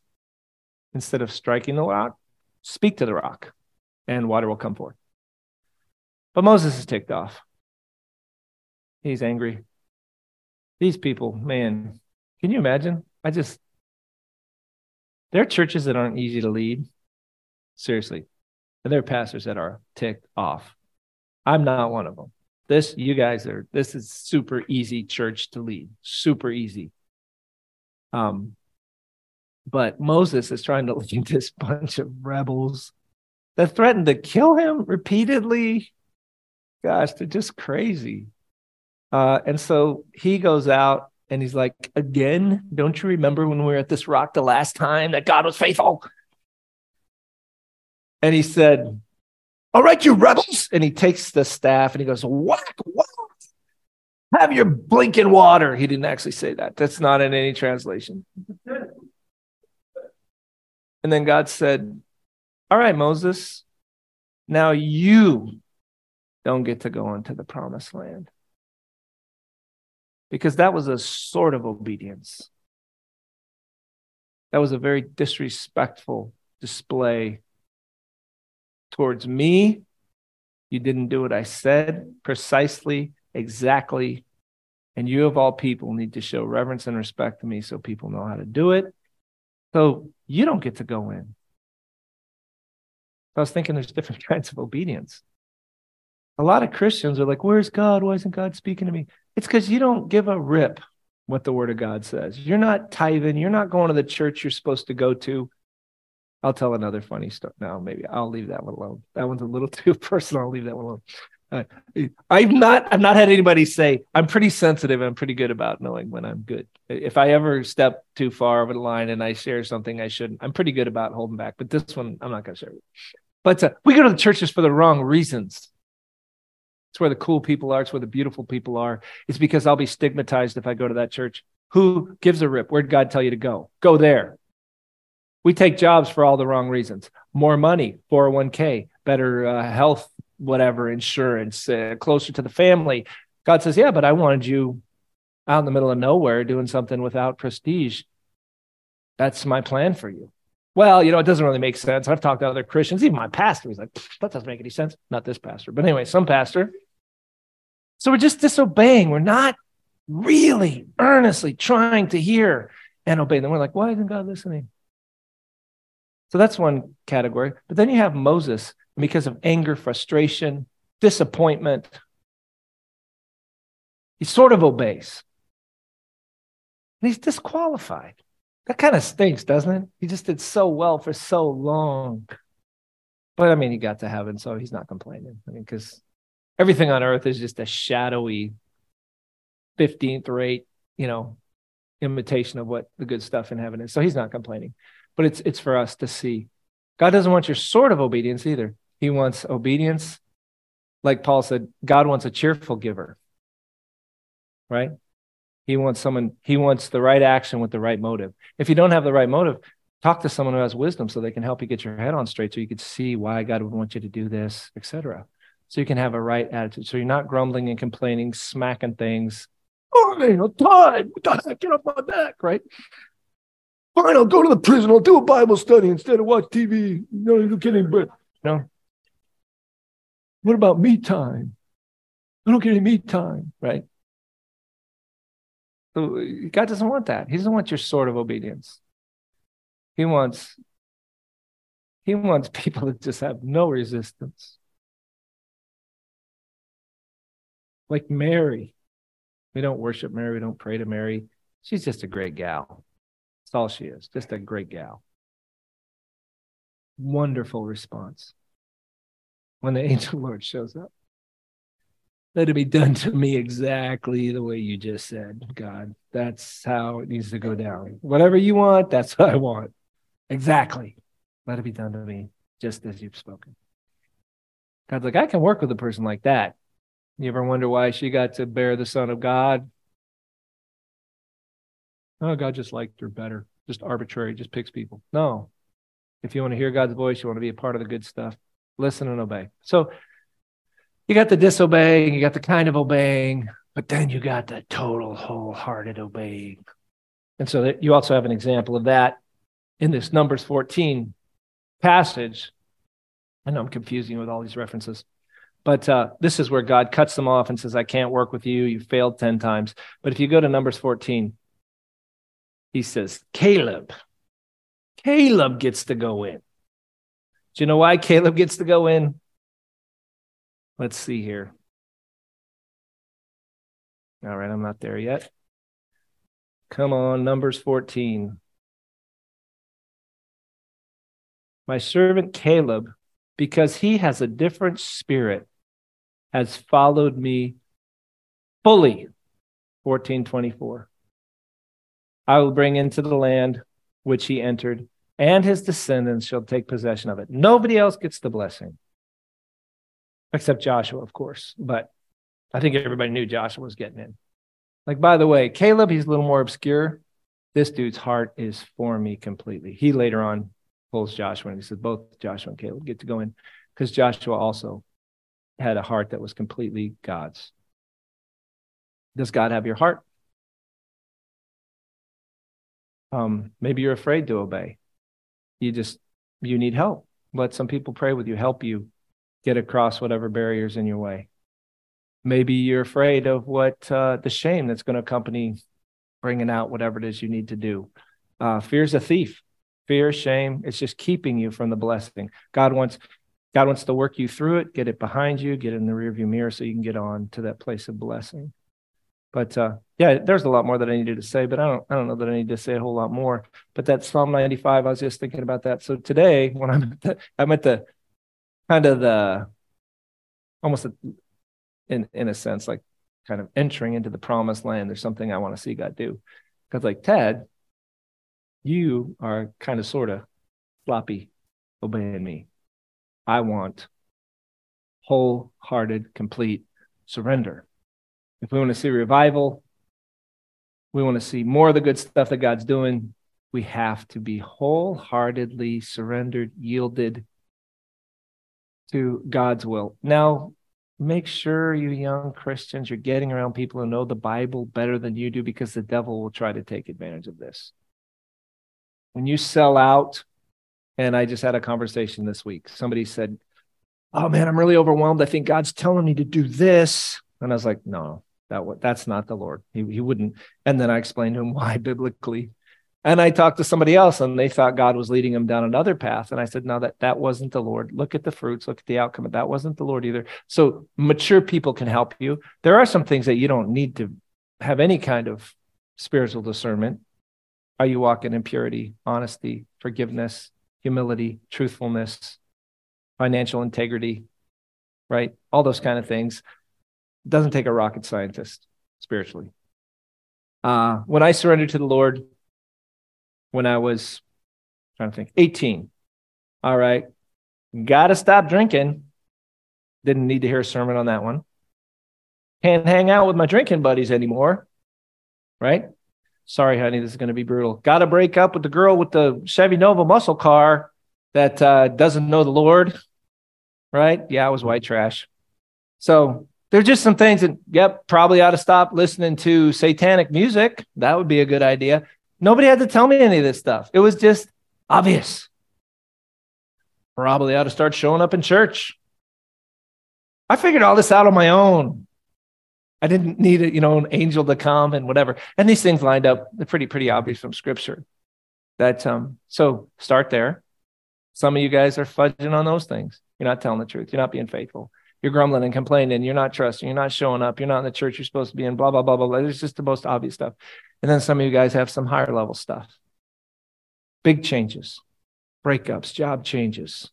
instead of striking the rock, speak to the rock, and water will come forth. But Moses is ticked off. He's angry. These people, man, can you imagine? I just, there are churches that aren't easy to lead. Seriously. And there are pastors that are ticked off. I'm not one of them. This, you guys are, this is super easy church to lead, super easy. Um, but Moses is trying to lead this bunch of rebels that threatened to kill him repeatedly. Gosh, they're just crazy. Uh, and so he goes out and he's like, Again, don't you remember when we were at this rock the last time that God was faithful? And he said, All right, you rebels. And he takes the staff and he goes, Whack, whack. Have your blinking water. He didn't actually say that. That's not in any translation. And then God said, All right, Moses, now you don't get to go into the promised land because that was a sort of obedience. That was a very disrespectful display towards me. You didn't do what I said precisely, exactly. And you, of all people, need to show reverence and respect to me so people know how to do it. So you don't get to go in. I was thinking there's different kinds of obedience. A lot of Christians are like, Where's God? Why isn't God speaking to me? It's because you don't give a rip what the word of God says. You're not tithing. You're not going to the church you're supposed to go to. I'll tell another funny story. No, maybe I'll leave that one alone. That one's a little too personal. I'll leave that one alone. Uh, I've not I've not had anybody say I'm pretty sensitive. I'm pretty good about knowing when I'm good. If I ever step too far over the line and I share something I shouldn't, I'm pretty good about holding back. But this one, I'm not going to share. But uh, we go to the churches for the wrong reasons. It's where the cool people are. It's where the beautiful people are. It's because I'll be stigmatized if I go to that church. Who gives a rip? Where'd God tell you to go? Go there. We take jobs for all the wrong reasons. More money, 401k, better uh, health, whatever, insurance, uh, closer to the family. God says, Yeah, but I wanted you out in the middle of nowhere doing something without prestige. That's my plan for you. Well, you know, it doesn't really make sense. I've talked to other Christians, even my pastor, he's like, that doesn't make any sense. Not this pastor, but anyway, some pastor. So we're just disobeying. We're not really earnestly trying to hear and obey. Then we're like, why isn't God listening? So that's one category. But then you have Moses, because of anger, frustration, disappointment, he sort of obeys. And he's disqualified. That kind of stinks, doesn't it? He just did so well for so long. But I mean, he got to heaven, so he's not complaining. I mean, because everything on earth is just a shadowy 15th rate, you know, imitation of what the good stuff in heaven is. So he's not complaining. But it's it's for us to see. God doesn't want your sort of obedience either. He wants obedience. Like Paul said, God wants a cheerful giver. Right? He wants someone, he wants the right action with the right motive. If you don't have the right motive, talk to someone who has wisdom so they can help you get your head on straight so you could see why God would want you to do this, etc. So you can have a right attitude. So you're not grumbling and complaining, smacking things. Oh, I ain't no time. What the heck? Get off my back, right? Fine, I'll go to the prison. I'll do a Bible study instead of watch TV. No, you're kidding, but no. What about me time? I don't get any me time, right? So God doesn't want that. He doesn't want your sort of obedience. He wants he wants people that just have no resistance. Like Mary. We don't worship Mary, we don't pray to Mary. She's just a great gal. That's all she is, just a great gal. Wonderful response when the angel Lord shows up. let it be done to me exactly the way you just said, God. That's how it needs to go down. Whatever you want, that's what I want. Exactly. Let it be done to me just as you've spoken. God's like, I can work with a person like that. You ever wonder why she got to bear the Son of God? Oh, God just liked her better. Just arbitrary, just picks people. No. If you want to hear God's voice, you want to be a part of the good stuff, listen and obey. So you got the disobeying, you got the kind of obeying, but then you got the total wholehearted obeying. And so that you also have an example of that in this Numbers 14 passage. I know I'm confusing you with all these references, but uh, this is where God cuts them off and says, I can't work with you. You failed 10 times. But if you go to Numbers 14, he says, Caleb, Caleb gets to go in. Do you know why Caleb gets to go in? Let's see here. All right, I'm not there yet. Come on, Numbers 14. My servant Caleb, because he has a different spirit, has followed me fully. 1424. I will bring into the land which he entered, and his descendants shall take possession of it. Nobody else gets the blessing except Joshua, of course. But I think everybody knew Joshua was getting in. Like, by the way, Caleb, he's a little more obscure. This dude's heart is for me completely. He later on pulls Joshua and he says, both Joshua and Caleb get to go in because Joshua also had a heart that was completely God's. Does God have your heart? Um, maybe you're afraid to obey. You just you need help. Let some people pray with you, help you get across whatever barriers in your way. Maybe you're afraid of what uh, the shame that's going to accompany bringing out whatever it is you need to do. Uh, fear's a thief. Fear, shame, it's just keeping you from the blessing. God wants God wants to work you through it, get it behind you, get it in the rearview mirror so you can get on to that place of blessing. But uh, yeah, there's a lot more that I needed to say, but I don't I don't know that I need to say a whole lot more. But that Psalm 95, I was just thinking about that. So today, when I'm at the, I'm at the kind of the almost a, in in a sense like kind of entering into the promised land. There's something i want to see god do. Because like Tad you are kind of sort of sloppy obeying me. I want wholehearted complete surrender if we want to see revival we want to see more of the good stuff that god's doing we have to be wholeheartedly surrendered yielded to God's will. Now, make sure you young Christians, you're getting around people who know the Bible better than you do because the devil will try to take advantage of this. When you sell out, and I just had a conversation this week, somebody said, Oh man, I'm really overwhelmed. I think God's telling me to do this. And I was like, No, that that's not the Lord. He, he wouldn't. And then I explained to him why biblically and I talked to somebody else and they thought God was leading them down another path. And I said, no, that, that wasn't the Lord. Look at the fruits, look at the outcome. That wasn't the Lord either. So mature people can help you. There are some things that you don't need to have any kind of spiritual discernment. Are you walking in purity, honesty, forgiveness, humility, truthfulness, financial integrity, right? All those kind of things. Doesn't take a rocket scientist spiritually. Uh, when I surrendered to the Lord, when I was trying to think 18. All right. Got to stop drinking. Didn't need to hear a sermon on that one. Can't hang out with my drinking buddies anymore. Right? Sorry, honey, this is going to be brutal. Got to break up with the girl with the Chevy Nova muscle car that uh, doesn't know the Lord. Right? Yeah, I was white trash. So there's just some things that, yep, probably ought to stop listening to satanic music. That would be a good idea. Nobody had to tell me any of this stuff. It was just obvious. Probably ought to start showing up in church. I figured all this out on my own. I didn't need a, you know, an angel to come and whatever. And these things lined up. They're pretty, pretty obvious from scripture. That um, so start there. Some of you guys are fudging on those things. You're not telling the truth. You're not being faithful. You're grumbling and complaining. You're not trusting. You're not showing up. You're not in the church you're supposed to be in. Blah blah blah blah. It's just the most obvious stuff. And then some of you guys have some higher level stuff. Big changes, breakups, job changes,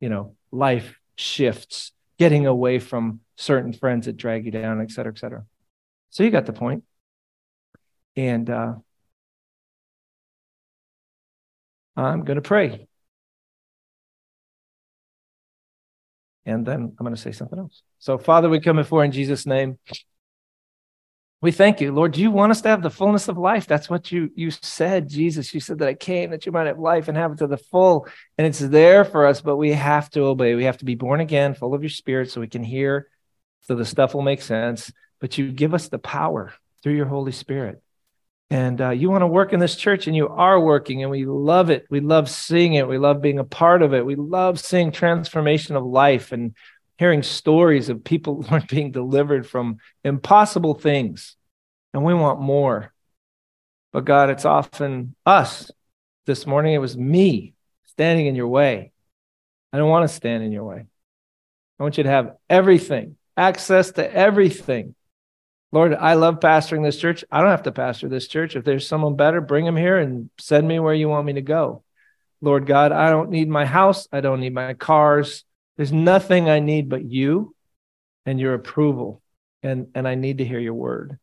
you know, life shifts, getting away from certain friends that drag you down, et cetera, et cetera. So you got the point. And uh, I'm going to pray. And then I'm going to say something else. So, Father, we come before in Jesus' name. We thank you, Lord. You want us to have the fullness of life. That's what you you said, Jesus. You said that I came that you might have life and have it to the full. And it's there for us, but we have to obey. We have to be born again, full of your spirit, so we can hear, so the stuff will make sense. But you give us the power through your Holy Spirit. And uh, you want to work in this church, and you are working, and we love it. We love seeing it. We love being a part of it. We love seeing transformation of life and hearing stories of people being delivered from impossible things. And we want more. But God, it's often us. This morning, it was me standing in your way. I don't want to stand in your way. I want you to have everything, access to everything. Lord, I love pastoring this church. I don't have to pastor this church. If there's someone better, bring him here and send me where you want me to go. Lord God, I don't need my house. I don't need my cars. There's nothing I need but you and your approval. And, and I need to hear your word.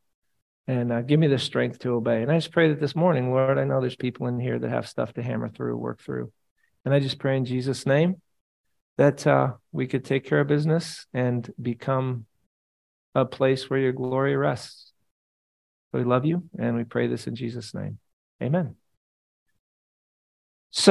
And uh, give me the strength to obey. And I just pray that this morning, Lord, I know there's people in here that have stuff to hammer through, work through. And I just pray in Jesus' name that uh, we could take care of business and become a place where your glory rests. we love you and we pray this in Jesus' name. Amen.